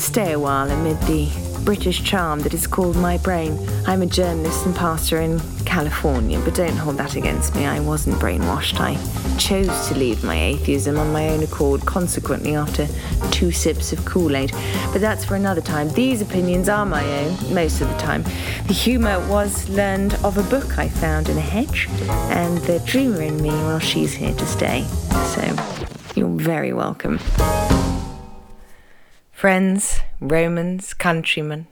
stay a while amid the British charm that is called my brain. I'm a journalist and pastor in California, but don't hold that against me. I wasn't brainwashed. I chose to leave my atheism on my own accord, consequently, after two sips of Kool Aid. But that's for another time. These opinions are my own, most of the time. The humour was learned of a book I found in a hedge, and the dreamer in me, well, she's here to stay. So, you're very welcome. Friends, Romans, countrymen,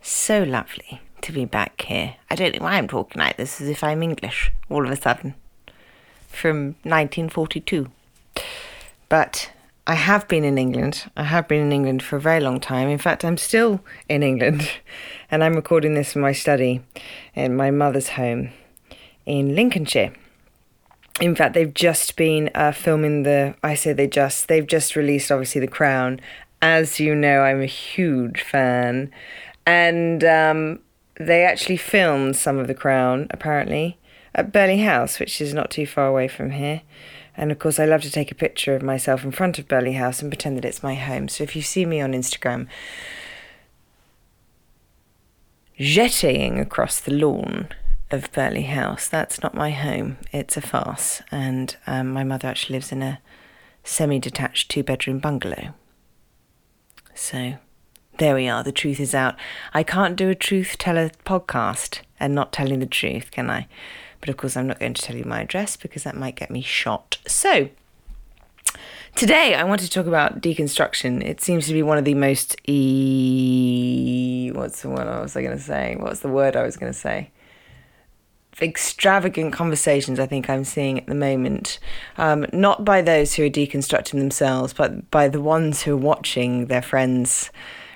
so lovely to be back here. I don't know why I'm talking like this as if I'm English all of a sudden from 1942. But I have been in England. I have been in England for a very long time. In fact, I'm still in England and I'm recording this in my study in my mother's home in Lincolnshire. In fact, they've just been uh, filming the. I say they just. They've just released, obviously, The Crown, as you know, I'm a huge fan. And um, they actually filmed some of The Crown, apparently, at Burghley House, which is not too far away from here. And of course, I love to take a picture of myself in front of Burghley House and pretend that it's my home. So if you see me on Instagram jettying across the lawn of Burghley House, that's not my home. It's a farce. And um, my mother actually lives in a semi detached two bedroom bungalow. So there we are, the truth is out. I can't do a truth teller podcast and not telling the truth, can I? But of course, I'm not going to tell you my address because that might get me shot. So, today I want to talk about deconstruction. It seems to be one of the most e. What's the word I was going to say? What's the word I was going to say? Extravagant conversations I think I'm seeing at the moment, um, not by those who are deconstructing themselves, but by the ones who are watching their friends,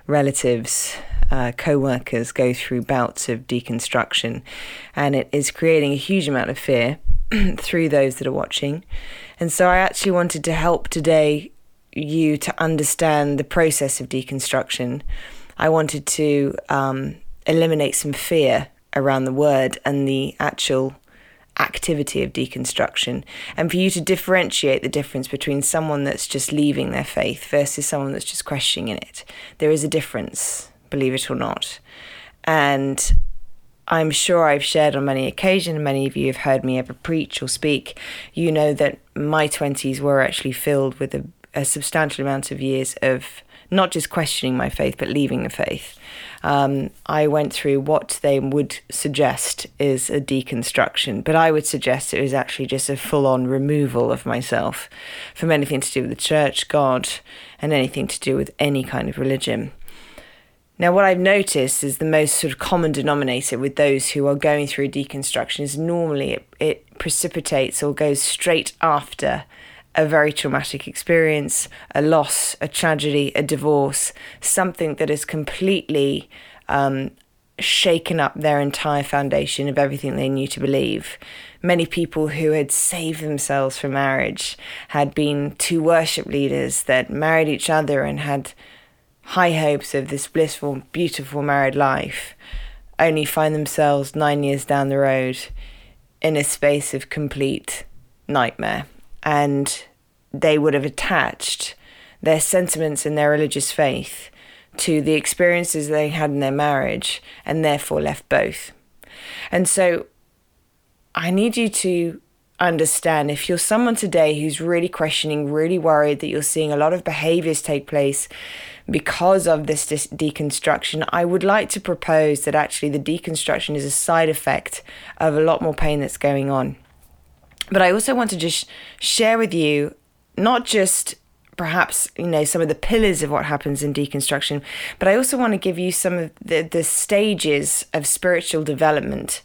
relatives, uh, co workers go through bouts of deconstruction. And it is creating a huge amount of fear through those that are watching. And so I actually wanted to help today you to understand the process of deconstruction. I wanted to um, eliminate some fear around the word and the actual activity of deconstruction and for you to differentiate the difference between someone that's just leaving their faith versus someone that's just questioning it there is a difference believe it or not and I'm sure I've shared on many occasions, many of you have heard me ever preach or speak. You know that my 20s were actually filled with a, a substantial amount of years of not just questioning my faith, but leaving the faith um, I went through what they would suggest is a deconstruction, but I would suggest it was actually just a full on removal of myself from anything to do with the church, God, and anything to do with any kind of religion. Now, what I've noticed is the most sort of common denominator with those who are going through deconstruction is normally it, it precipitates or goes straight after a very traumatic experience, a loss, a tragedy, a divorce, something that has completely um, shaken up their entire foundation of everything they knew to believe. Many people who had saved themselves from marriage had been two worship leaders that married each other and had high hopes of this blissful, beautiful married life, only find themselves nine years down the road in a space of complete nightmare and they would have attached their sentiments and their religious faith to the experiences they had in their marriage and therefore left both. And so I need you to understand if you're someone today who's really questioning, really worried that you're seeing a lot of behaviors take place because of this deconstruction, I would like to propose that actually the deconstruction is a side effect of a lot more pain that's going on. But I also want to just share with you not just perhaps you know some of the pillars of what happens in deconstruction but i also want to give you some of the, the stages of spiritual development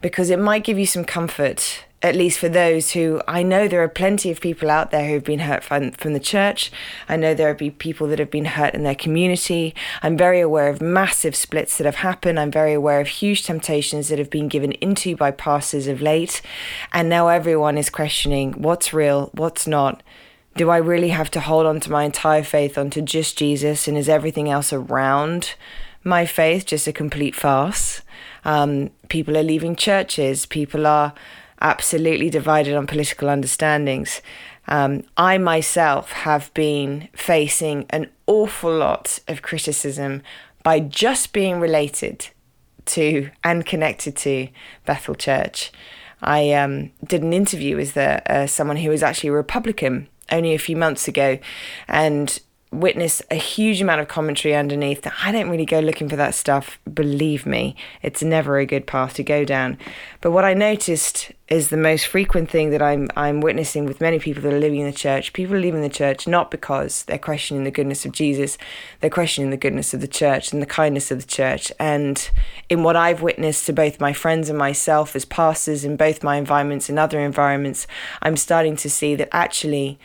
because it might give you some comfort at least for those who I know there are plenty of people out there who have been hurt from, from the church. I know there are people that have been hurt in their community. I'm very aware of massive splits that have happened. I'm very aware of huge temptations that have been given into by pastors of late. And now everyone is questioning what's real, what's not. Do I really have to hold on to my entire faith onto just Jesus? And is everything else around my faith just a complete farce? Um, people are leaving churches. People are absolutely divided on political understandings. Um, I myself have been facing an awful lot of criticism by just being related to and connected to Bethel Church. I um, did an interview with the, uh, someone who was actually a Republican only a few months ago, and witness a huge amount of commentary underneath. That I don't really go looking for that stuff, believe me. It's never a good path to go down. But what I noticed is the most frequent thing that I'm I'm witnessing with many people that are living in the church. People are leaving the church not because they're questioning the goodness of Jesus, they're questioning the goodness of the church and the kindness of the church. And in what I've witnessed to both my friends and myself as pastors in both my environments and other environments, I'm starting to see that actually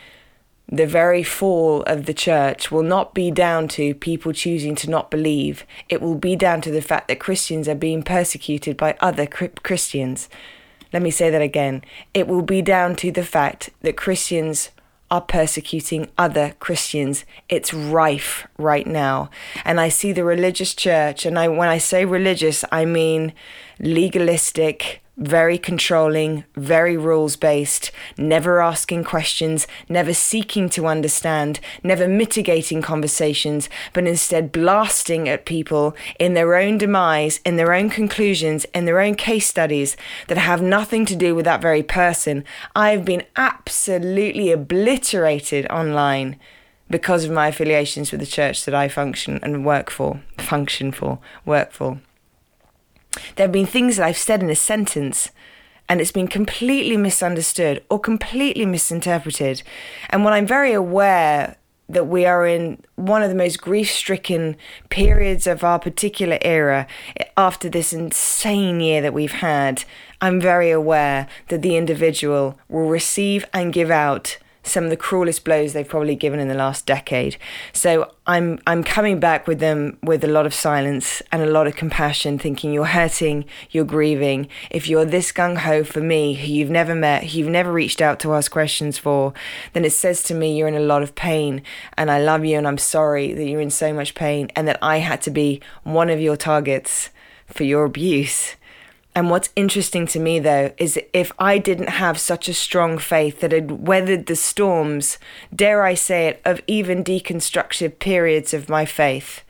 the very fall of the church will not be down to people choosing to not believe. It will be down to the fact that Christians are being persecuted by other Christians. Let me say that again. It will be down to the fact that Christians are persecuting other Christians. It's rife right now. And I see the religious church, and I, when I say religious, I mean legalistic, very controlling, very rules based, never asking questions, never seeking to understand, never mitigating conversations, but instead blasting at people in their own demise, in their own conclusions, in their own case studies that have nothing to do with that very person. I've been absolutely obliterated online because of my affiliations with the church that I function and work for, function for, work for. There have been things that I've said in a sentence and it's been completely misunderstood or completely misinterpreted. And when I'm very aware that we are in one of the most grief stricken periods of our particular era eh, after this insane year that we've had, I'm very aware that the individual will receive and give out some of the cruelest blows they've probably given in the last decade. So I'm I'm coming back with them with a lot of silence and a lot of compassion, thinking you're hurting, you're grieving. If you're this gung ho for me, who you've never met, who you've never reached out to ask questions for, then it says to me you're in a lot of pain, and I love you, and I'm sorry that you're in so much pain, and that I had to be one of your targets for your abuse. And what's interesting to me, though, is if I didn't have such a strong faith that had weathered the storms, dare I say it, of even deconstructive periods of my faith,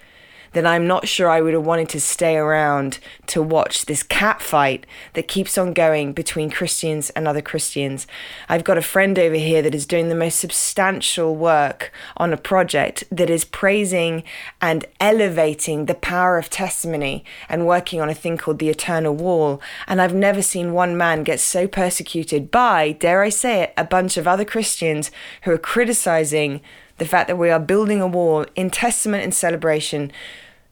then I'm not sure I would have wanted to stay around to watch this cat fight that keeps on going between Christians and other Christians. I've got a friend over here that is doing the most substantial work on a project that is praising and elevating the power of testimony and working on a thing called the Eternal Wall. And I've never seen one man get so persecuted by, dare I say it, a bunch of other Christians who are criticizing the fact that we are building a wall in testament and celebration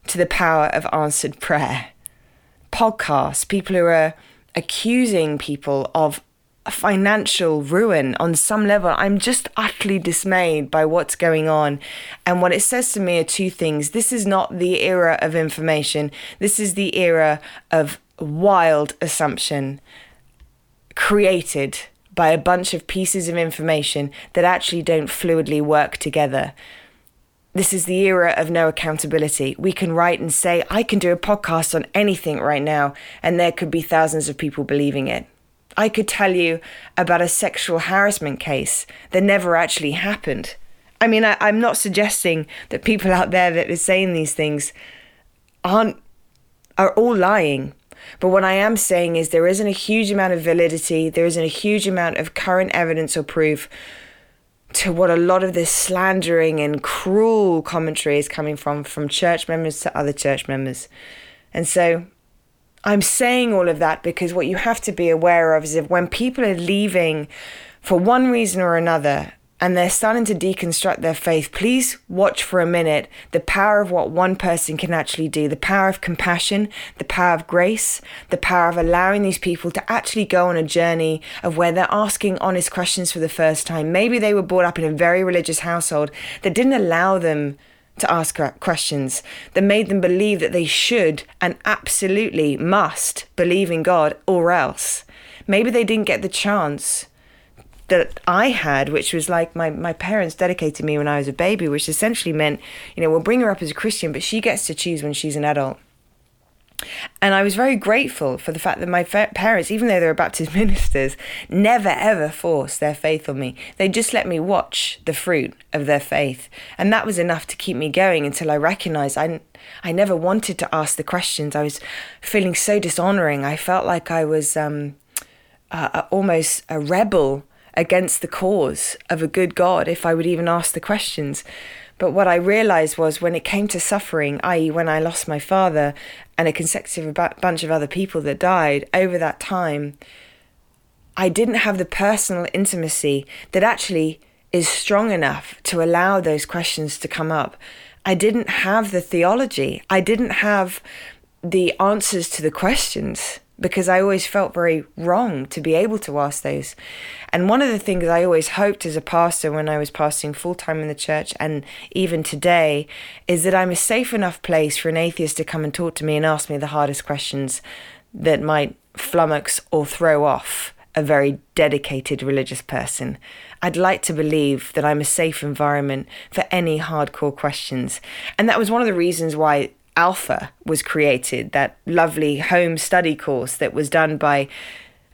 to the power of answered prayer. Podcasts, people who are accusing people of financial ruin on some level. I'm just utterly dismayed by what's going on. And what it says to me are two things. This is not the era of information, this is the era of wild assumption created by a bunch of pieces of information that actually don't fluidly work together. This is the era of no accountability. We can write and say, I can do a podcast on anything right now, and there could be thousands of people believing it. I could tell you about a sexual harassment case that never actually happened. I mean, I, am not suggesting that people out there that are saying these things aren't are all lying. But what I am saying is there isn't a huge amount of validity, there isn't a huge amount of current evidence or proof to what a lot of this slandering and cruel commentary is coming from from church members to other church members. And so I'm saying all of that because what you have to be aware of is if when people are leaving for one reason or another and they're starting to deconstruct their faith, please watch for a minute the power of what one person can actually do the power of compassion, the power of grace, the power of allowing these people to actually go on a journey of where they're asking honest questions for the first time. Maybe they were brought up in a very religious household that didn't allow them to ask questions, that made them believe that they should and absolutely must believe in God or else. Maybe they didn't get the chance that I had, which was like my, my parents dedicated me when I was a baby, which essentially meant, you know, we'll bring her up as a Christian, but she gets to choose when she's an adult. And I was very grateful for the fact that my parents, even though they were Baptist ministers, never ever forced their faith on me. They just let me watch the fruit of their faith. And that was enough to keep me going until I recognized I, I never wanted to ask the questions. I was feeling so dishonoring. I felt like I was um, uh, almost a rebel against the cause of a good God if I would even ask the questions. But what I realized was when it came to suffering, i.e., when I lost my father and a consecutive bunch of other people that died over that time, I didn't have the personal intimacy that actually is strong enough to allow those questions to come up. I didn't have the theology. I didn't have the answers to the questions because I always felt very wrong to be able to ask those. And one of the things I always hoped as a pastor when I was pastoring full time in the church and even today is that I'm a safe enough place for an atheist to come and talk to me and ask me the hardest questions that might flummox or throw off a very dedicated religious person. I'd like to believe that I'm a safe environment for any hardcore questions. And that was one of the reasons why Alpha was created, that lovely home study course that was done by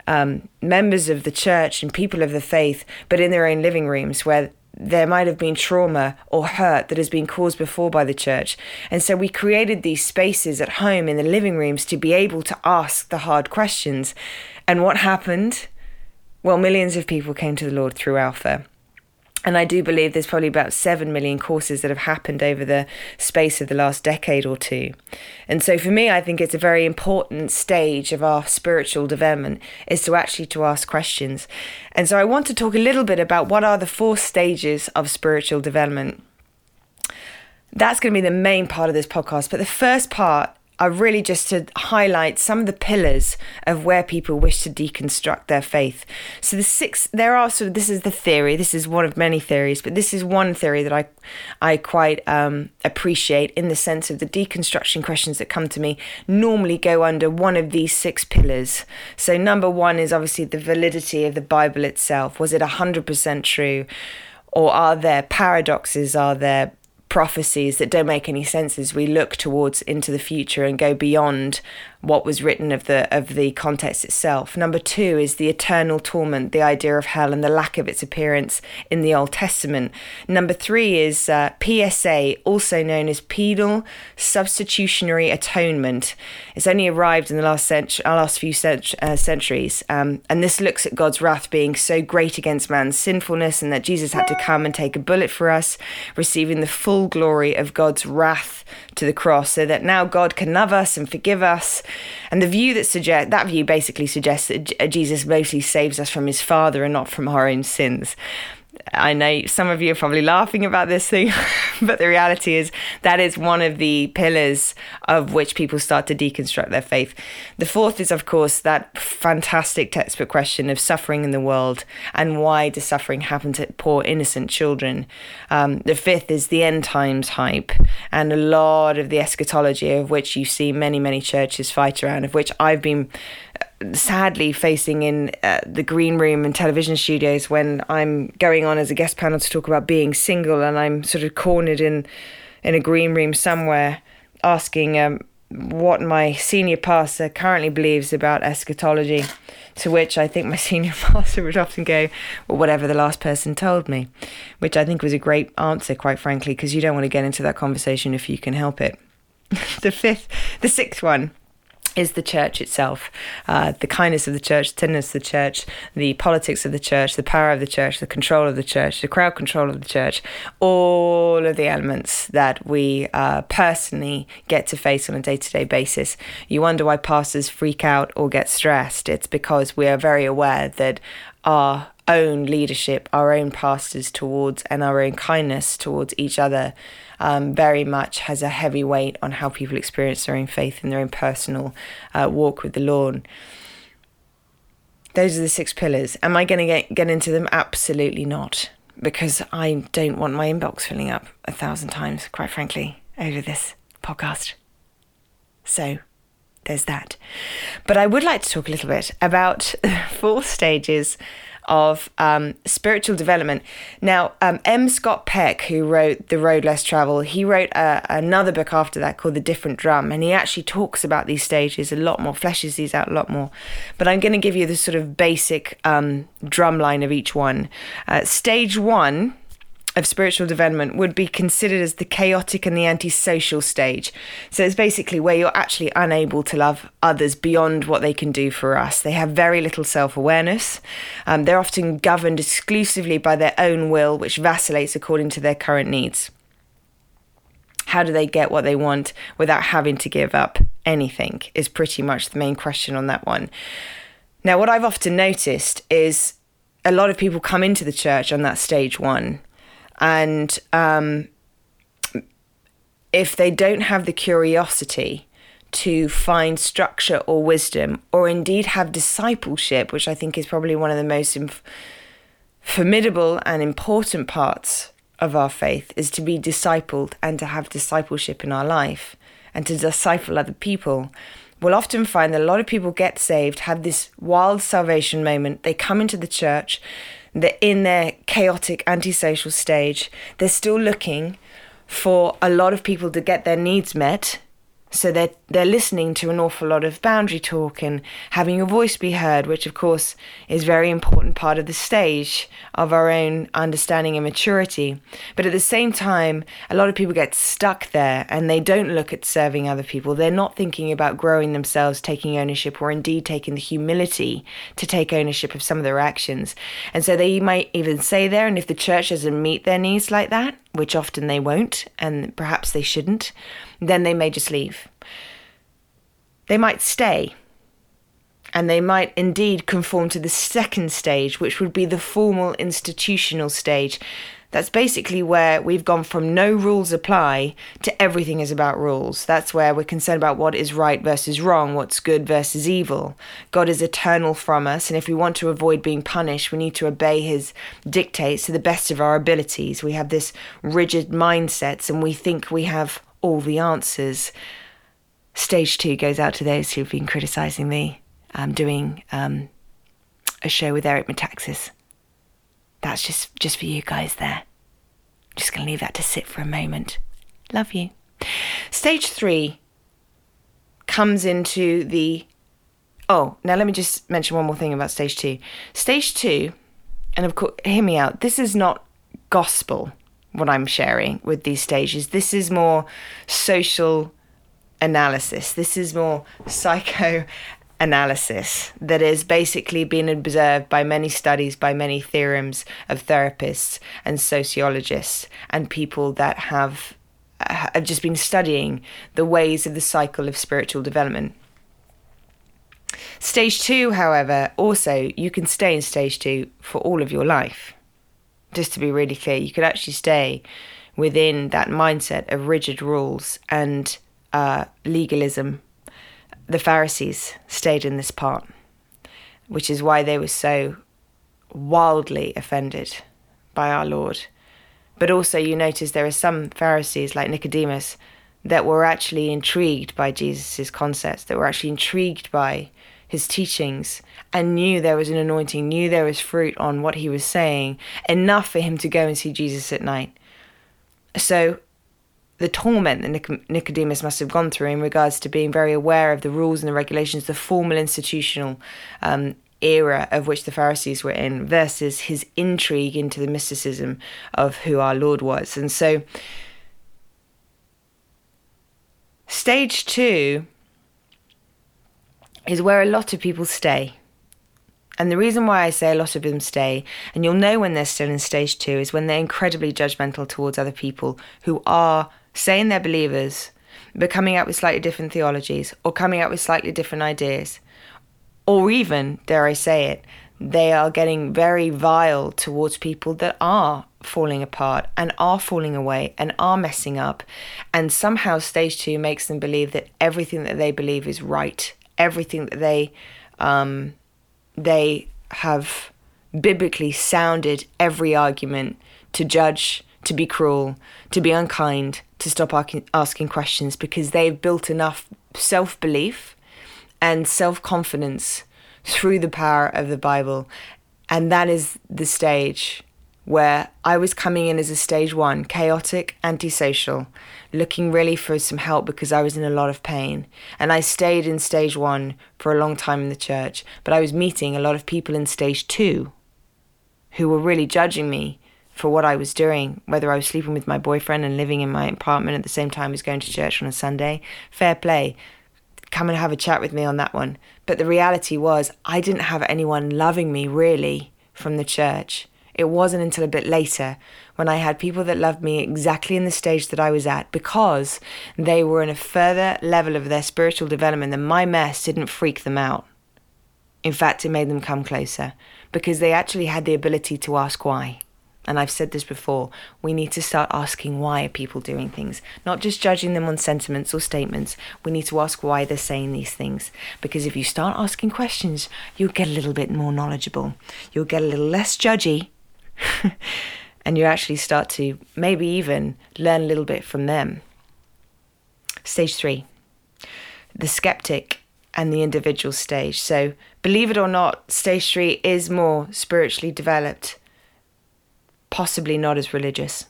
um, members of the church and people of the faith, but in their own living rooms where there might have been trauma or hurt that has been caused before by the church. And so we created these spaces at home in the living rooms to be able to ask the hard questions. And what happened? Well, millions of people came to the Lord through Alpha. And I do believe there's probably about 7 million courses that have happened over the space of the last decade or two. And so for me, I think it's a very important stage of our spiritual development is to actually to ask questions. And so I want to talk a little bit about what are the four stages of spiritual development. That's going to be the main part of this podcast. But the first part are really just to highlight some of the pillars of where people wish to deconstruct their faith. So the six there are sort of this is the theory. This is one of many theories, but this is one theory that I I quite um, appreciate in the sense of the deconstruction questions that come to me normally go under one of these six pillars. So number one is obviously the validity of the Bible itself. Was it hundred percent true? Or are there paradoxes? Are there prophecies that don't make any sense as we look towards into the future and go beyond what was written of the of the context itself. Number two is the eternal torment, the idea of hell and the lack of its appearance in the Old Testament. Number three is uh, PSA, also known as penal substitutionary atonement. It's only arrived in the last century, uh, last few cent- uh, centuries, um, and this looks at God's wrath being so great against man's sinfulness, and that Jesus had to come and take a bullet for us, receiving the full glory of God's wrath to the cross, so that now God can love us and forgive us and the view that suggest that view basically suggests that Jesus mostly saves us from his Father and not from our own sins. I know some of you are probably laughing about this thing, but the reality is that is one of the pillars of which people start to deconstruct their faith. The fourth is, of course, that fantastic textbook question of suffering in the world and why does suffering happen to poor innocent children. Um, the fifth is the end times hype and a lot of the eschatology of which you see many, many churches fight around, of which I've been sadly facing in uh, the green room and television studios when I'm going on as a guest panel to talk about being single and I'm sort of cornered in in a green room somewhere asking um, what my senior pastor currently believes about eschatology to which I think my senior pastor would often go well whatever the last person told me which I think was a great answer quite frankly because you don't want to get into that conversation if you can help it. The fifth the sixth one is the church itself, uh, the kindness of the church, the tenderness of the church, the politics of the church, the power of the church, the control of the church, the crowd control of the church, all of the elements that we uh, personally get to face on a day to day basis. You wonder why pastors freak out or get stressed. It's because we are very aware that our own leadership, our own pastors towards, and our own kindness towards each other um, very much has a heavy weight on how people experience their own faith and their own personal uh, walk with the Lord. Those are the six pillars. Am I going to get, get into them? Absolutely not, because I don't want my inbox filling up a thousand times, quite frankly, over this podcast. So there's that. But I would like to talk a little bit about four stages of um, spiritual development. Now, um, M. Scott Peck, who wrote The Road Less Traveled, he wrote uh, another book after that called The Different Drum, and he actually talks about these stages a lot more, fleshes these out a lot more. But I'm going to give you the sort of basic um, drum line of each one. Uh, stage one of spiritual development would be considered as the chaotic and the antisocial stage. So it's basically where you're actually unable to love others beyond what they can do for us. They have very little self awareness. Um, they're often governed exclusively by their own will, which vacillates according to their current needs. How do they get what they want without having to give up anything? Is pretty much the main question on that one. Now, what I've often noticed is a lot of people come into the church on that stage one and um, if they don't have the curiosity to find structure or wisdom, or indeed have discipleship, which I think is probably one of the most inf- formidable and important parts of our faith, is to be discipled and to have discipleship in our life and to disciple other people. We'll often find that a lot of people get saved, have this wild salvation moment. They come into the church, they're in their chaotic antisocial stage. They're still looking for a lot of people to get their needs met so they're they're listening to an awful lot of boundary talk and having your voice be heard, which of course is very important part of the stage of our own understanding and maturity. But at the same time, a lot of people get stuck there and they don't look at serving other people. They're not thinking about growing themselves, taking ownership, or indeed taking the humility to take ownership of some of their actions. And so they might even say there, and if the church doesn't meet their needs like that, which often they won't, and perhaps they shouldn't, then they may just leave. They might stay, and they might indeed conform to the second stage, which would be the formal institutional stage. That's basically where we've gone from no rules apply to everything is about rules. That's where we're concerned about what is right versus wrong, what's good versus evil. God is eternal from us, and if we want to avoid being punished, we need to obey his dictates to the best of our abilities. We have this rigid mindsets and we think we have all the answers. Stage two goes out to those who've been criticising me. I'm doing um, a show with Eric Metaxas. That's just just for you guys there. Just gonna leave that to sit for a moment. Love you. Stage three comes into the. Oh, now let me just mention one more thing about stage two. Stage two, and of course, hear me out. This is not gospel what I'm sharing with these stages. This is more social analysis. This is more psychoanalysis that has basically been observed by many studies, by many theorems of therapists and sociologists and people that have, uh, have just been studying the ways of the cycle of spiritual development. Stage two, however, also you can stay in stage two for all of your life just to be really clear, you could actually stay within that mindset of rigid rules and uh, legalism. The Pharisees stayed in this part, which is why they were so wildly offended by our Lord. But also, you notice there are some Pharisees, like Nicodemus, that were actually intrigued by Jesus' concepts, that were actually intrigued by his teachings and knew there was an anointing, knew there was fruit on what he was saying, enough for him to go and see Jesus at night. So the torment that Nicodemus must have gone through in regards to being very aware of the rules and the regulations, the formal institutional um, era of which the Pharisees were in, versus his intrigue into the mysticism of who our Lord was. And so, stage two is where a lot of people stay. And the reason why I say a lot of them stay, and you'll know when they're still in stage two, is when they're incredibly judgmental towards other people who are saying they're believers, but coming out with slightly different theologies or coming out with slightly different ideas. Or even, dare I say it, they are getting very vile towards people that are falling apart and are falling away and are messing up. And somehow, stage two makes them believe that everything that they believe is right everything that they um, they have biblically sounded every argument to judge, to be cruel, to be unkind, to stop asking questions because they've built enough self belief and self confidence through the power of the Bible. And that is the stage where I was coming in as a stage one, chaotic, antisocial, looking really for some help because I was in a lot of pain. And I stayed in stage one for a long time in the church, but I was meeting a lot of people in stage two who were really judging me for what I was doing, whether I was sleeping with my boyfriend and living in my apartment at the same time as going to church on a Sunday. Fair play. Come and have a chat with me on that one. But the reality was, I didn't have anyone loving me really from the church. It wasn't until a bit later when I had people that loved me exactly in the stage that I was at because they were in a further level of their spiritual development that my mess didn't freak them out. In fact, it made them come closer because they actually had the ability to ask why. And I've said this before, we need to start asking why are people doing things, not just judging them on sentiments or statements. We need to ask why they're saying these things. Because if you start asking questions, you'll get a little bit more knowledgeable. You'll get a little less judgy. and you actually start to maybe even learn a little bit from them. Stage three the skeptic and the individual stage. So, believe it or not, stage three is more spiritually developed possibly not as religious.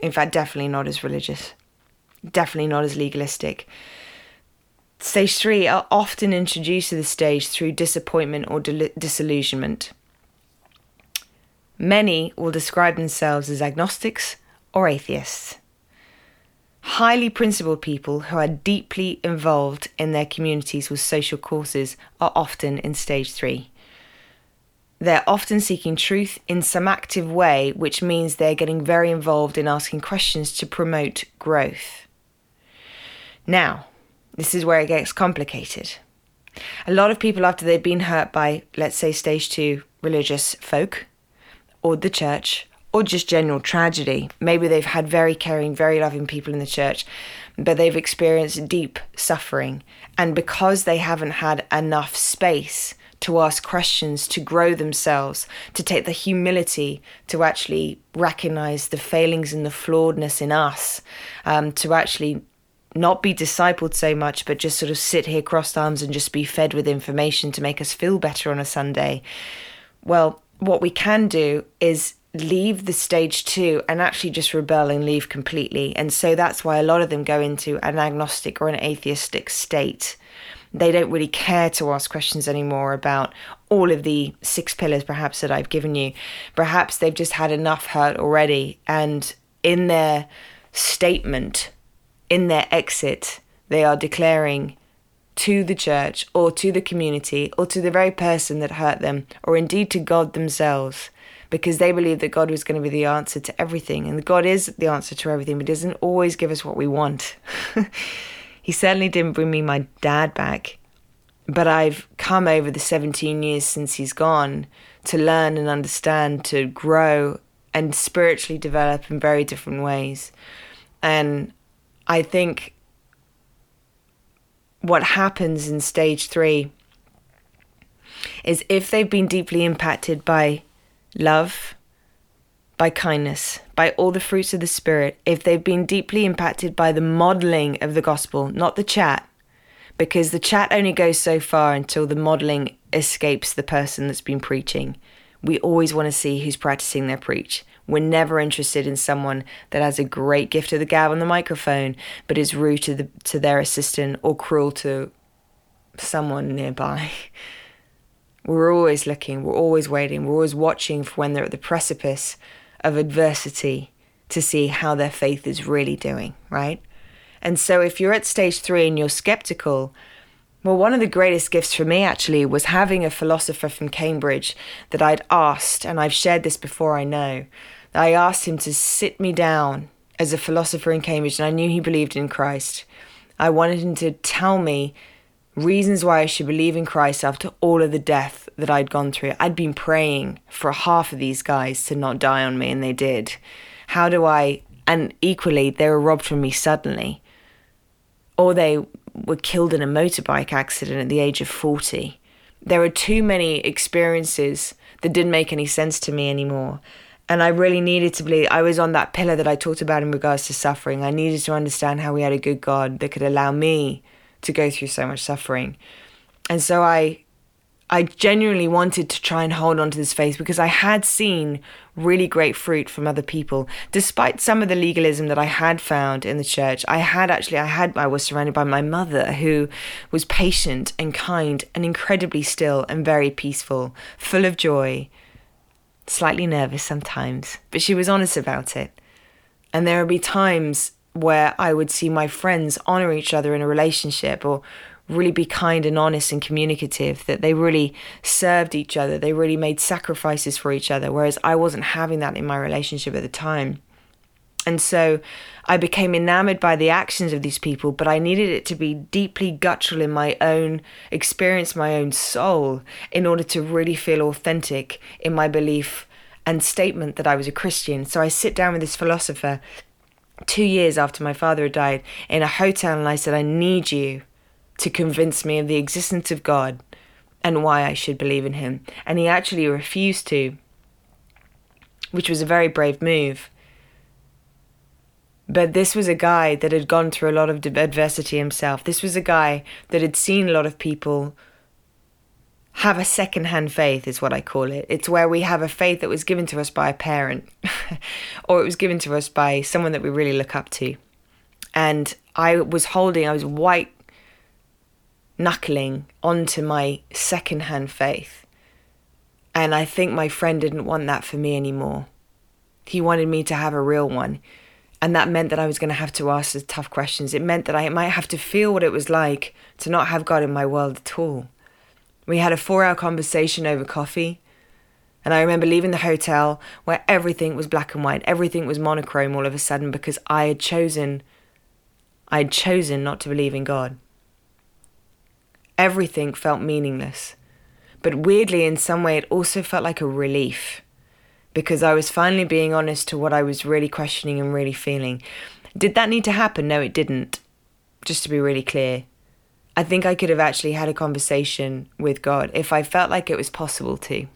In fact, definitely not as religious. Definitely not as legalistic. Stage three are often introduced to the stage through disappointment or disillusionment. Many will describe themselves as agnostics or atheists. Highly principled people who are deeply involved in their communities with social causes are often in stage three. They're often seeking truth in some active way, which means they're getting very involved in asking questions to promote growth. Now, this is where it gets complicated. A lot of people, after they've been hurt by, let's say, stage two religious folk, or the church, or just general tragedy, maybe they've had very caring, very loving people in the church, but they've experienced deep suffering. And because they haven't had enough space to ask questions, to grow themselves, to take the humility to actually recognize the failings and the flawedness in us, um, to actually not be discipled so much, but just sort of sit here crossed arms and just be fed with information to make us feel better on a Sunday. Well, what we can do is leave the stage two and actually just rebel and leave completely. And so that's why a lot of them go into an agnostic or an atheistic state they don't really care to ask questions anymore about all of the six pillars, perhaps, that I've given you. Perhaps they've just had enough hurt already. And in their statement, in their exit, they are declaring to the church or to the community or to the very person that hurt them or indeed to God themselves because they believed that God was going to be the answer to everything. And God is the answer to everything, but doesn't always give us what we want. He certainly didn't bring me my dad back, but I've come over the 17 years since he's gone to learn and understand, to grow and spiritually develop in very different ways. And I think what happens in stage three is if they've been deeply impacted by love, by kindness, by all the fruits of the Spirit, if they've been deeply impacted by the modeling of the gospel, not the chat, because the chat only goes so far until the modeling escapes the person that's been preaching. We always want to see who's practicing their preach. We're never interested in someone that has a great gift of the gab on the microphone, but is rude to the to their assistant or cruel to someone nearby. We're always looking, we're always waiting, we're always watching for when they're at the precipice of adversity to see how their faith is really doing, right? And so if you're at stage three and you're skeptical, well, one of the greatest gifts for me actually was having a philosopher from Cambridge that I'd asked, and I've shared this before, I know. I asked him to sit me down as a philosopher in Cambridge, and I knew he believed in Christ. I wanted him to tell me reasons why I should believe in Christ after all of the death that I'd gone through. I'd been praying for half of these guys to not die on me, and they did. How do I? And equally, they were robbed from me suddenly, or they were killed in a motorbike accident at the age of 40. There are too many experiences that didn't make any sense to me anymore. And I really needed to believe. I was on that pillar that I talked about in regards to suffering. I needed to understand how we had a good God that could allow me to go through so much suffering. And so I I genuinely wanted to try and hold on to this faith because I had seen really great fruit from other people. Despite some of the legalism that I had found in the church, I had actually I had I was surrounded by my mother who was patient and kind and incredibly still and very peaceful, full of joy, slightly nervous sometimes, but she was honest about it. And there would be times where I would see my friends honor each other in a relationship or really be kind and honest and communicative, that they really served each other, they really made sacrifices for each other, whereas I wasn't having that in my relationship at the time. And so I became enamored by the actions of these people, but I needed it to be deeply guttural in my own experience, my own soul, in order to really feel authentic in my belief and statement that I was a Christian. So I sit down with this philosopher two years after my father had died in a hotel and I said, I need you to convince me of the existence of God and why I should believe in him. And he actually refused to, which was a very brave move. But this was a guy that had gone through a lot of adversity himself. This was a guy that had seen a lot of people have a second-hand faith is what I call it. It's where we have a faith that was given to us by a parent or it was given to us by someone that we really look up to. And I was holding, I was white knuckling onto my second-hand faith. And I think my friend didn't want that for me anymore. He wanted me to have a real one. And that meant that I was going to have to ask the tough questions. It meant that I might have to feel what it was like to not have God in my world at all we had a four hour conversation over coffee. And I remember leaving the hotel where everything was black and white, everything was monochrome all of a sudden because I had chosen I had chosen not to believe in God. Everything felt meaningless. But weirdly in some way it also felt like a relief because I was finally being honest to what I was really questioning and really feeling. Did that need to happen? No, it didn't. Just to be really clear. I think I could have actually had a conversation with God if I felt like it was possible to.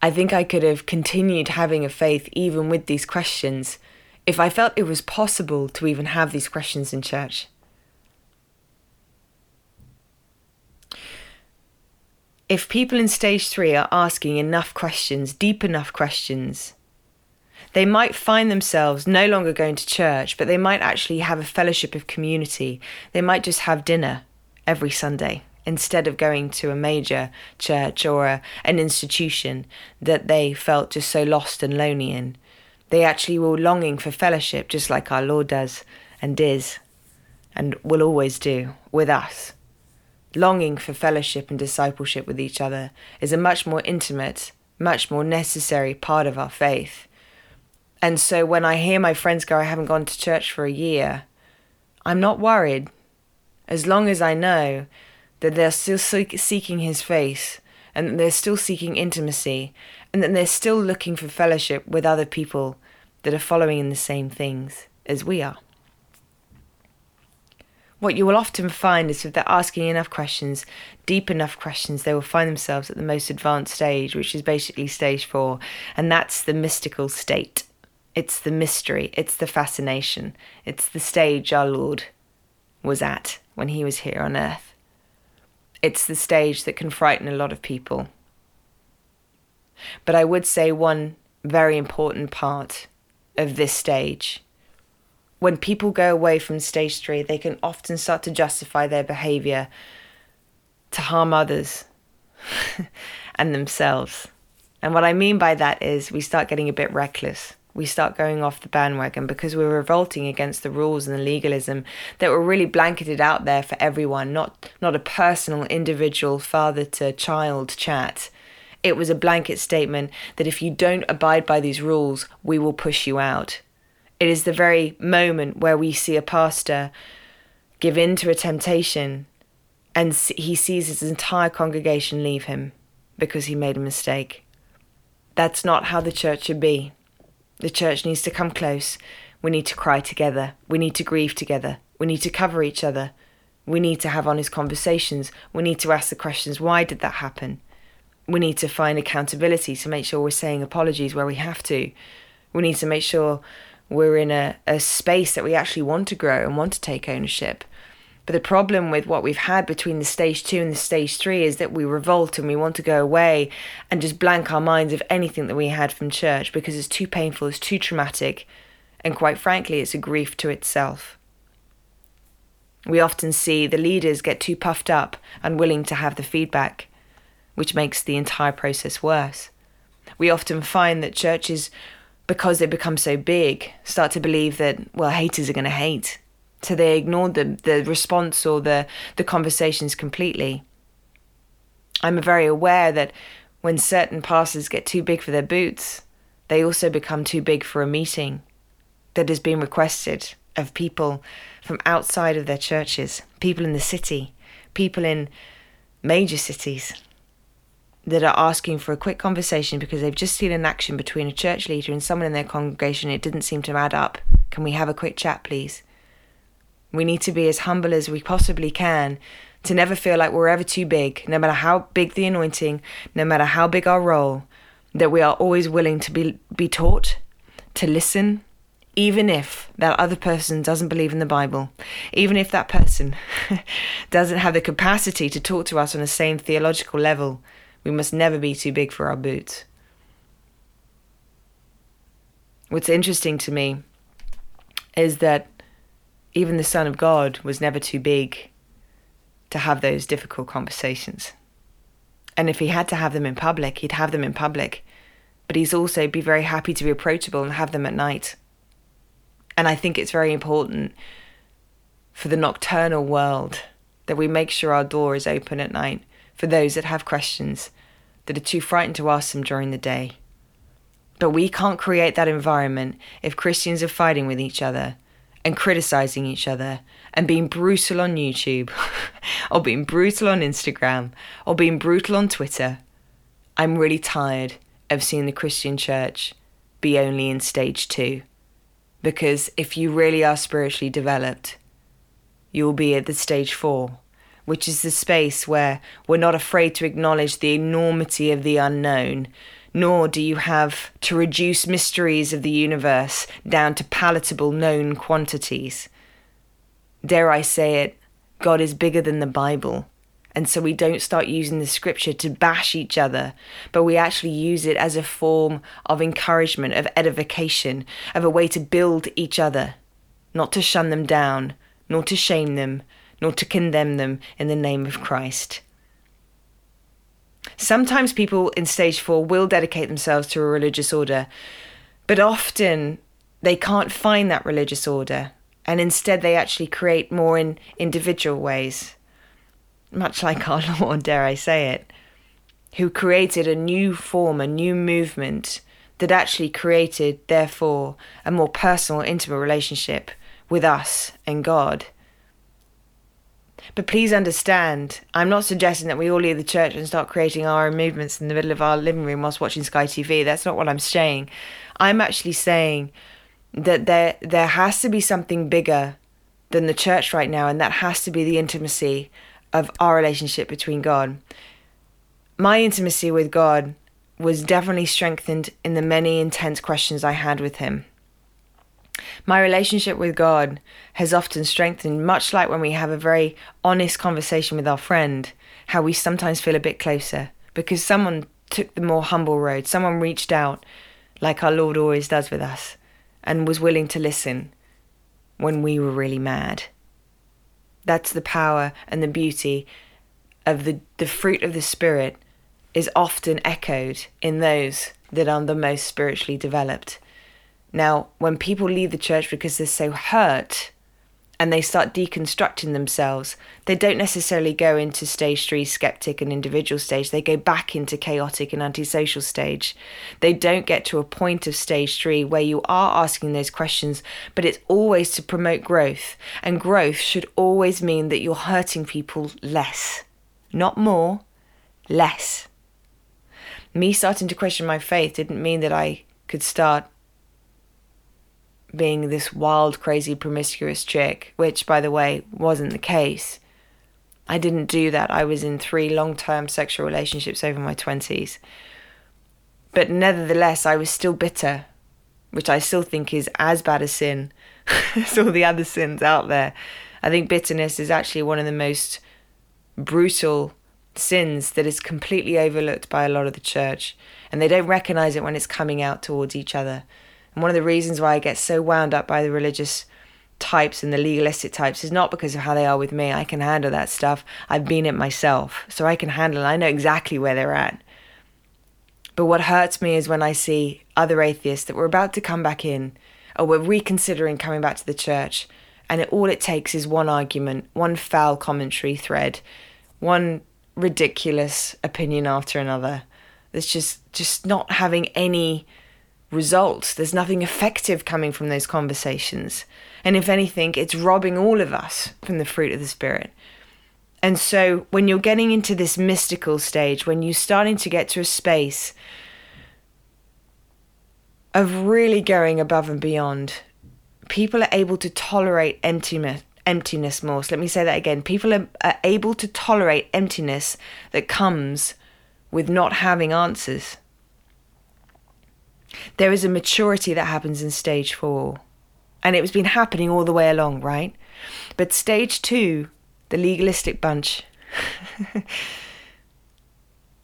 I think I could have continued having a faith even with these questions if I felt it was possible to even have these questions in church. If people in stage three are asking enough questions, deep enough questions, they might find themselves no longer going to church, but they might actually have a fellowship of community. They might just have dinner every Sunday instead of going to a major church or a, an institution that they felt just so lost and lonely in. They actually were longing for fellowship, just like our Lord does and is and will always do with us. Longing for fellowship and discipleship with each other is a much more intimate, much more necessary part of our faith and so when I hear my friends go, I haven't gone to church for a year, I'm not worried as long as I know that they're still seeking his face and that they're still seeking intimacy and that they're still looking for fellowship with other people that are following in the same things as we are. What you will often find is if they're asking enough questions, deep enough questions, they will find themselves at the most advanced stage, which is basically stage four, and that's the mystical state. It's the mystery, it's the fascination, it's the stage our Lord was at when he was here on earth. It's the stage that can frighten a lot of people. But I would say one very important part of this stage. When people go away from stage three, they can often start to justify their behavior to harm others and themselves. And what I mean by that is we start getting a bit reckless we start going off the bandwagon because we're revolting against the rules and the legalism that were really blanketed out there for everyone, not not a personal individual father to child chat. It was a blanket statement that if you don't abide by these rules, we will push you out. It is the very moment where we see a pastor give in to a temptation and he sees his entire congregation leave him because he made a mistake. That's not how the church should be. The church needs to come close. We need to cry together. We need to grieve together. We need to cover each other. We need to have honest conversations. We need to ask the questions why did that happen? We need to find accountability to make sure we're saying apologies where we have to. We need to make sure we're in a, a space that we actually want to grow and want to take ownership. But the problem with what we've had between the stage two and the stage three is that we revolt and we want to go away and just blank our minds of anything that we had from church because it's too painful, it's too traumatic, and quite frankly, it's a grief to itself. We often see the leaders get too puffed up, unwilling to have the feedback, which makes the entire process worse. We often find that churches, because they become so big, start to believe that, well, haters are going to hate so they ignored the, the response or the, the conversations completely. I'm very aware that when certain pastors get too big for their boots, they also become too big for a meeting that has been requested of people from outside of their churches, people in the city, people in major cities that are asking for a quick conversation because they've just seen an action between a church leader and someone in their congregation. It didn't seem to add up. Can we have a quick chat, please? We need to be as humble as we possibly can to never feel like we're ever too big, no matter how big the anointing, no matter how big our role, that we are always willing to be, be taught, to listen, even if that other person doesn't believe in the Bible, even if that person doesn't have the capacity to talk to us on the same theological level, we must never be too big for our boots. What's interesting to me is that even the Son of God was never too big to have those difficult conversations. And if he had to have them in public, he'd have them in public. But he's also be very happy to be approachable and have them at night. And I think it's very important for the nocturnal world that we make sure our door is open at night for those that have questions that are too frightened to ask them during the day. But we can't create that environment if Christians are fighting with each other and criticizing each other and being brutal on YouTube or being brutal on Instagram or being brutal on Twitter. I'm really tired of seeing the Christian church be only in stage two. Because if you really are spiritually developed, you'll be at the stage four, which is the space where we're not afraid to acknowledge the enormity of the unknown nor do you have to reduce mysteries of the universe down to palatable known quantities. Dare I say it, God is bigger than the Bible. And so we don't start using the scripture to bash each other, but we actually use it as a form of encouragement, of edification, of a way to build each other, not to shun them down, nor to shame them, nor to condemn them in the name of Christ. Sometimes people in stage four will dedicate themselves to a religious order, but often they can't find that religious order, and instead they actually create more in individual ways, much like our Lord, dare I say it, who created a new form, a new movement that actually created, therefore, a more personal, intimate relationship with us and God. But please understand, I'm not suggesting that we all leave the church and start creating our own movements in the middle of our living room whilst watching Sky TV. That's not what I'm saying. I'm actually saying that there there has to be something bigger than the church right now, and that has to be the intimacy of our relationship between God. My intimacy with God was definitely strengthened in the many intense questions I had with Him. My relationship with God has often strengthened, much like when we have a very honest conversation with our friend, how we sometimes feel a bit closer because someone took the more humble road, someone reached out, like our Lord always does with us, and was willing to listen when we were really mad. That's the power and the beauty of the, the fruit of the Spirit is often echoed in those that are the most spiritually developed. Now, when people leave the church because they're so hurt and they start deconstructing themselves, they don't necessarily go into stage three, skeptic and individual stage. They go back into chaotic and antisocial stage. They don't get to a point of stage three where you are asking those questions, but it's always to promote growth. And growth should always mean that you're hurting people less, not more, less. Me starting to question my faith didn't mean that I could start being this wild, crazy, promiscuous chick, which, by the way, wasn't the case. I didn't do that. I was in three long term sexual relationships over my 20s. But nevertheless, I was still bitter, which I still think is as bad a sin as all the other sins out there. I think bitterness is actually one of the most brutal sins that is completely overlooked by a lot of the church, and they don't recognize it when it's coming out towards each other. And one of the reasons why I get so wound up by the religious types and the legalistic types is not because of how they are with me. I can handle that stuff. I've been it myself, so I can handle it. I know exactly where they're at. But what hurts me is when I see other atheists that were about to come back in or were reconsidering coming back to the church, and it, all it takes is one argument, one foul commentary thread, one ridiculous opinion after another. That's just just not having any results. There's nothing effective coming from those conversations. And if anything, it's robbing all of us from the fruit of the Spirit. And so when you're getting into this mystical stage, when you're starting to get to a space of really going above and beyond, people are able to tolerate emptiness emptiness more. So let me say that again. People are, are able to tolerate emptiness that comes with not having answers. There is a maturity that happens in stage four. And it has been happening all the way along, right? But stage two, the legalistic bunch,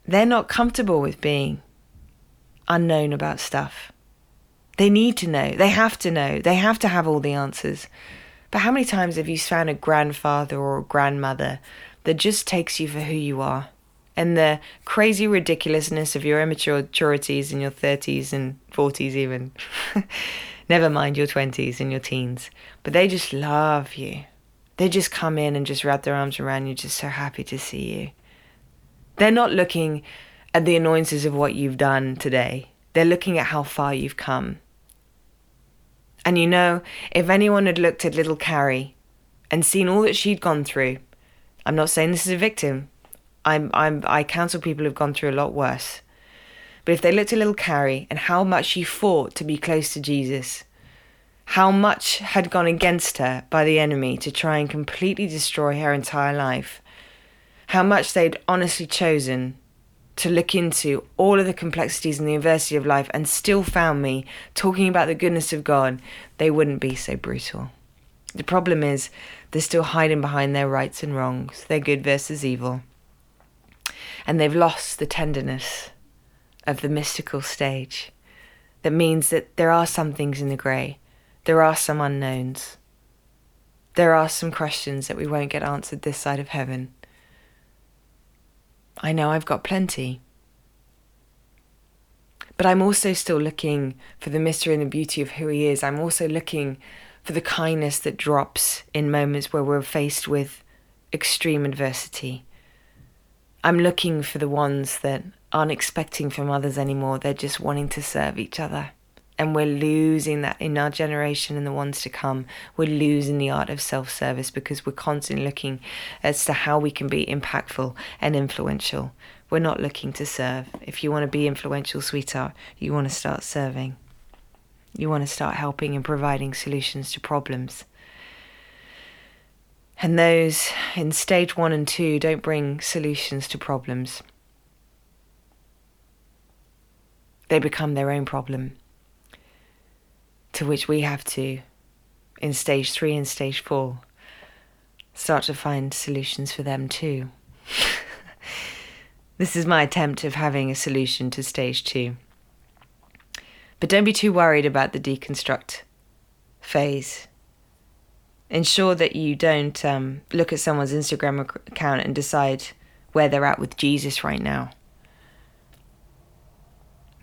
they're not comfortable with being unknown about stuff. They need to know. They have to know. They have to have all the answers. But how many times have you found a grandfather or a grandmother that just takes you for who you are? And the crazy ridiculousness of your immaturities in your 30s and 40s, even. Never mind your 20s and your teens. But they just love you. They just come in and just wrap their arms around you, just so happy to see you. They're not looking at the annoyances of what you've done today, they're looking at how far you've come. And you know, if anyone had looked at little Carrie and seen all that she'd gone through, I'm not saying this is a victim. I'm, I'm, I counsel people who've gone through a lot worse. But if they looked at little Carrie and how much she fought to be close to Jesus, how much had gone against her by the enemy to try and completely destroy her entire life, how much they'd honestly chosen to look into all of the complexities and the adversity of life and still found me talking about the goodness of God, they wouldn't be so brutal. The problem is they're still hiding behind their rights and wrongs, their good versus evil. And they've lost the tenderness of the mystical stage. That means that there are some things in the grey, there are some unknowns, there are some questions that we won't get answered this side of heaven. I know I've got plenty. But I'm also still looking for the mystery and the beauty of who He is. I'm also looking for the kindness that drops in moments where we're faced with extreme adversity. I'm looking for the ones that aren't expecting from others anymore, they're just wanting to serve each other. And we're losing that in our generation and the ones to come. We're losing the art of self service because we're constantly looking as to how we can be impactful and influential. We're not looking to serve. If you want to be influential, sweetheart, you want to start serving. You want to start helping and providing solutions to problems. And those in stage one and two don't bring solutions to problems, they become their own problem to which we have to, in stage three and stage four, start to find solutions for them too. this is my attempt of having a solution to stage two. But don't be too worried about the deconstruct phase. Ensure that you don't um, look at someone's Instagram account and decide where they're at with Jesus right now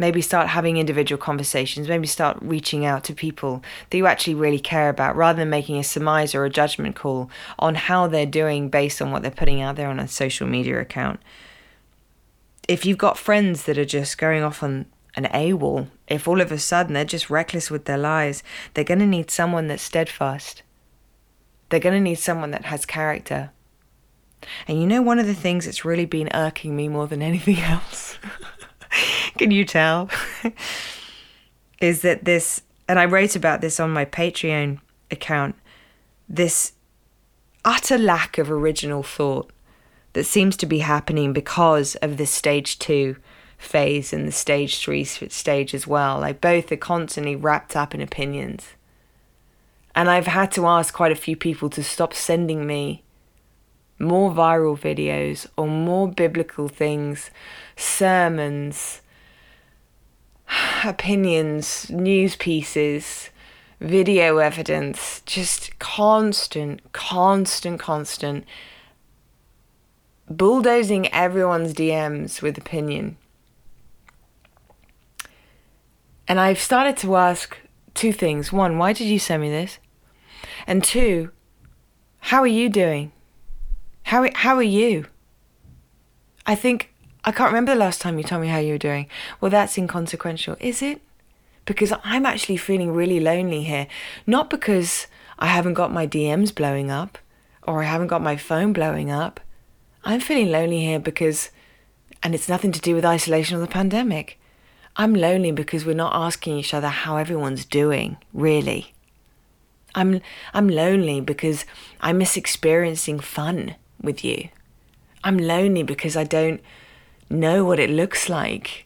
maybe start having individual conversations, maybe start reaching out to people that you actually really care about rather than making a surmise or a judgment call on how they're doing based on what they're putting out there on a social media account. If you've got friends that are just going off on an AWOL, if all of a sudden they're just reckless with their lives, they're going to need someone that's steadfast. They're going to need someone that has character. And you know, one of the things that's really been irking me more than anything else Can you tell? is that this, and I wrote about this on my Patreon account, this utter lack of original thought that seems to be happening because of the stage two phase and the stage three stage as well. Like both are constantly wrapped up in opinions. And I've had to ask quite a few people to stop sending me more viral videos or more biblical things, sermons, opinions, news pieces, video evidence, just constant, constant, constant bulldozing everyone's DMs with opinion. And I've started to ask two things. One, why did you send me this? And two, how are you doing? How how are you? I think I can't remember the last time you told me how you were doing. Well, that's inconsequential, is it? Because I'm actually feeling really lonely here. Not because I haven't got my DMs blowing up or I haven't got my phone blowing up. I'm feeling lonely here because, and it's nothing to do with isolation or the pandemic. I'm lonely because we're not asking each other how everyone's doing, really. I'm I'm lonely because I miss experiencing fun with you. I'm lonely because I don't know what it looks like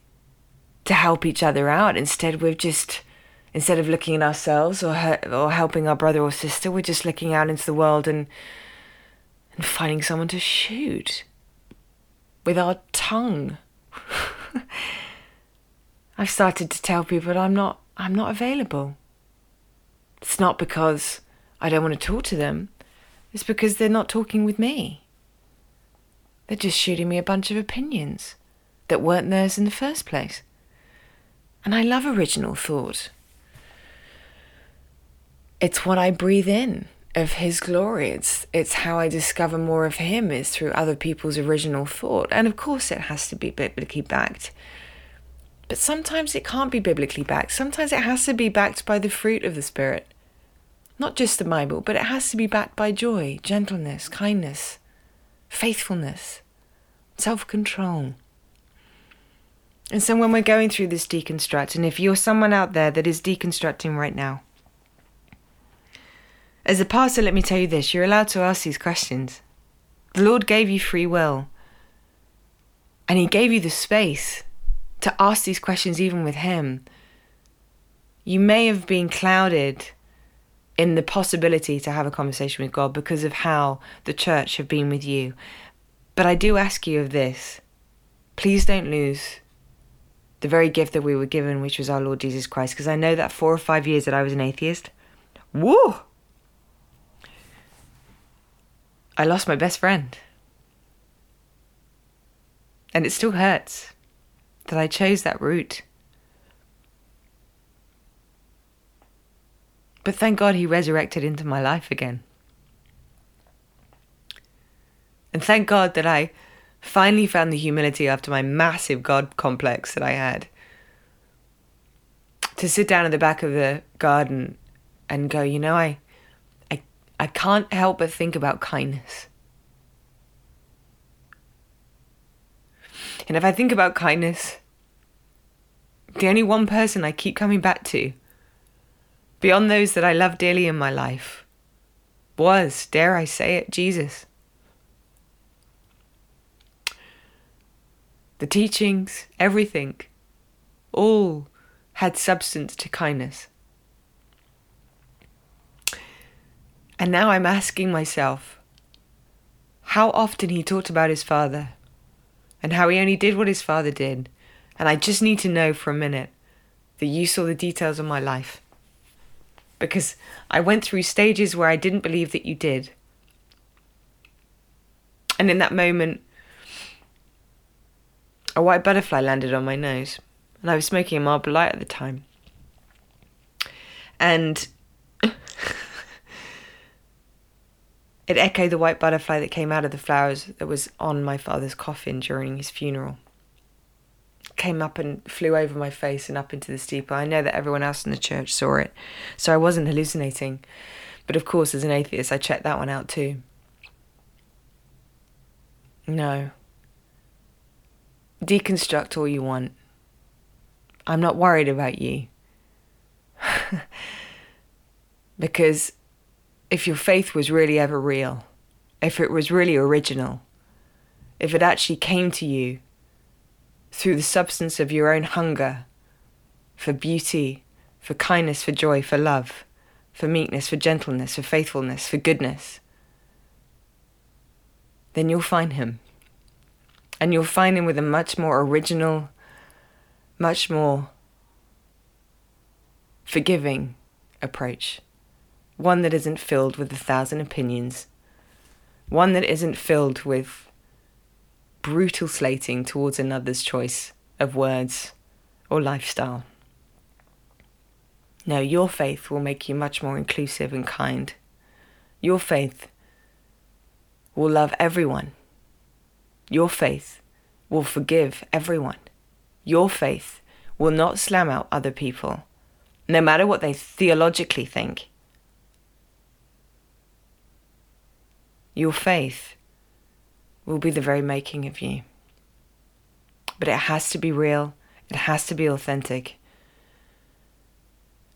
to help each other out. Instead, we're just instead of looking at ourselves or or helping our brother or sister, we're just looking out into the world and and finding someone to shoot with our tongue. I've started to tell people I'm not I'm not available. It's not because I don't want to talk to them. It's because they're not talking with me. They're just shooting me a bunch of opinions that weren't theirs in the first place. And I love original thought. It's what I breathe in of his glory. It's it's how I discover more of him is through other people's original thought. And of course it has to be biblically backed. But sometimes it can't be biblically backed. Sometimes it has to be backed by the fruit of the Spirit. Not just the Bible, but it has to be backed by joy, gentleness, kindness, faithfulness, self control. And so when we're going through this deconstruct, and if you're someone out there that is deconstructing right now, as a pastor, let me tell you this you're allowed to ask these questions. The Lord gave you free will, and He gave you the space to ask these questions even with Him. You may have been clouded in the possibility to have a conversation with God because of how the church have been with you. But I do ask you of this please don't lose the very gift that we were given, which was our Lord Jesus Christ, because I know that four or five years that I was an atheist, woo! I lost my best friend. And it still hurts that I chose that route. But thank God he resurrected into my life again. And thank God that I finally found the humility after my massive God complex that I had to sit down at the back of the garden and go, you know, I I can't help but think about kindness. And if I think about kindness, the only one person I keep coming back to, beyond those that I love dearly in my life, was, dare I say it, Jesus. The teachings, everything, all had substance to kindness. And now I'm asking myself how often he talked about his father and how he only did what his father did. And I just need to know for a minute that you saw the details of my life. Because I went through stages where I didn't believe that you did. And in that moment, a white butterfly landed on my nose. And I was smoking a Marlboro Light at the time. And It echoed the white butterfly that came out of the flowers that was on my father's coffin during his funeral. It came up and flew over my face and up into the steeple. I know that everyone else in the church saw it, so I wasn't hallucinating. But of course, as an atheist, I checked that one out too. No. Deconstruct all you want. I'm not worried about you. because if your faith was really ever real, if it was really original, if it actually came to you through the substance of your own hunger for beauty, for kindness, for joy, for love, for meekness, for gentleness, for faithfulness, for goodness, then you'll find Him. And you'll find Him with a much more original, much more forgiving approach. One that isn't filled with a thousand opinions. One that isn't filled with brutal slating towards another's choice of words or lifestyle. No, your faith will make you much more inclusive and kind. Your faith will love everyone. Your faith will forgive everyone. Your faith will not slam out other people, no matter what they theologically think. Your faith will be the very making of you. But it has to be real, it has to be authentic.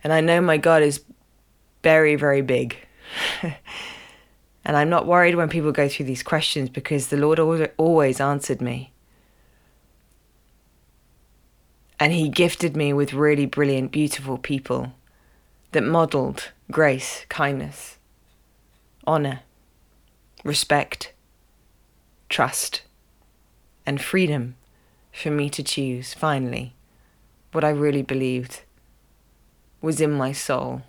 And I know my God is very, very big. and I'm not worried when people go through these questions because the Lord always answered me. And He gifted me with really brilliant, beautiful people that modeled grace, kindness, honor, respect, trust, and freedom for me to choose, finally, what I really believed was in my soul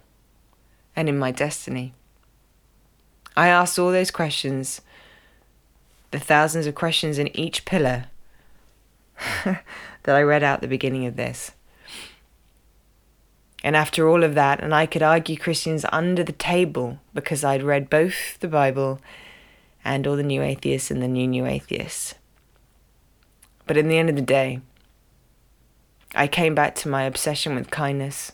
and in my destiny. I asked all those questions, the thousands of questions in each pillar that I read out at the beginning of this. And after all of that, and I could argue Christians under the table because I'd read both the Bible and all the new atheists and the new new atheists. But in the end of the day, I came back to my obsession with kindness,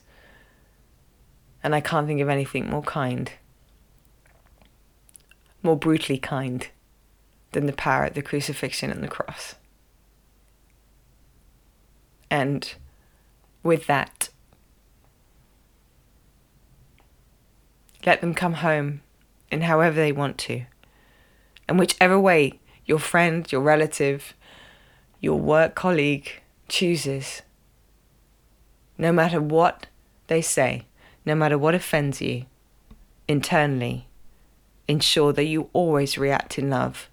and I can't think of anything more kind, more brutally kind, than the power at the crucifixion and the cross. And with that, let them come home in however they want to. And whichever way your friend, your relative, your work colleague chooses, no matter what they say, no matter what offends you, internally, ensure that you always react in love.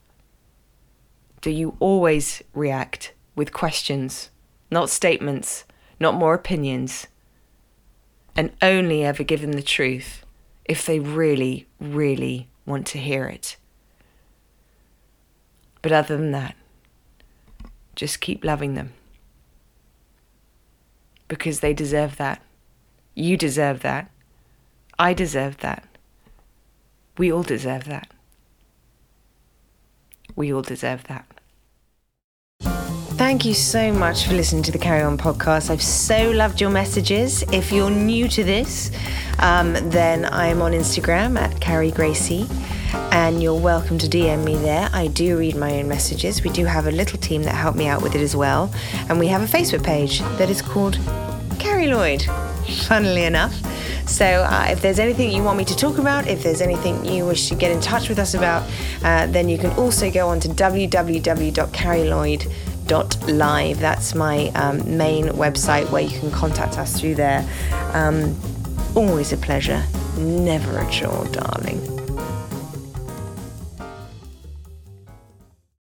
Do you always react with questions, not statements, not more opinions, and only ever give them the truth if they really, really want to hear it? But other than that, just keep loving them. Because they deserve that. You deserve that. I deserve that. We all deserve that. We all deserve that. Thank you so much for listening to the Carry On podcast. I've so loved your messages. If you're new to this, um, then I'm on Instagram at Carrie Gracie and you're welcome to DM me there. I do read my own messages. We do have a little team that help me out with it as well. And we have a Facebook page that is called Carrie Lloyd, funnily enough. So uh, if there's anything you want me to talk about, if there's anything you wish to get in touch with us about, uh, then you can also go on to www.carrielloyd.live. That's my um, main website where you can contact us through there. Um, always a pleasure, never a chore, darling.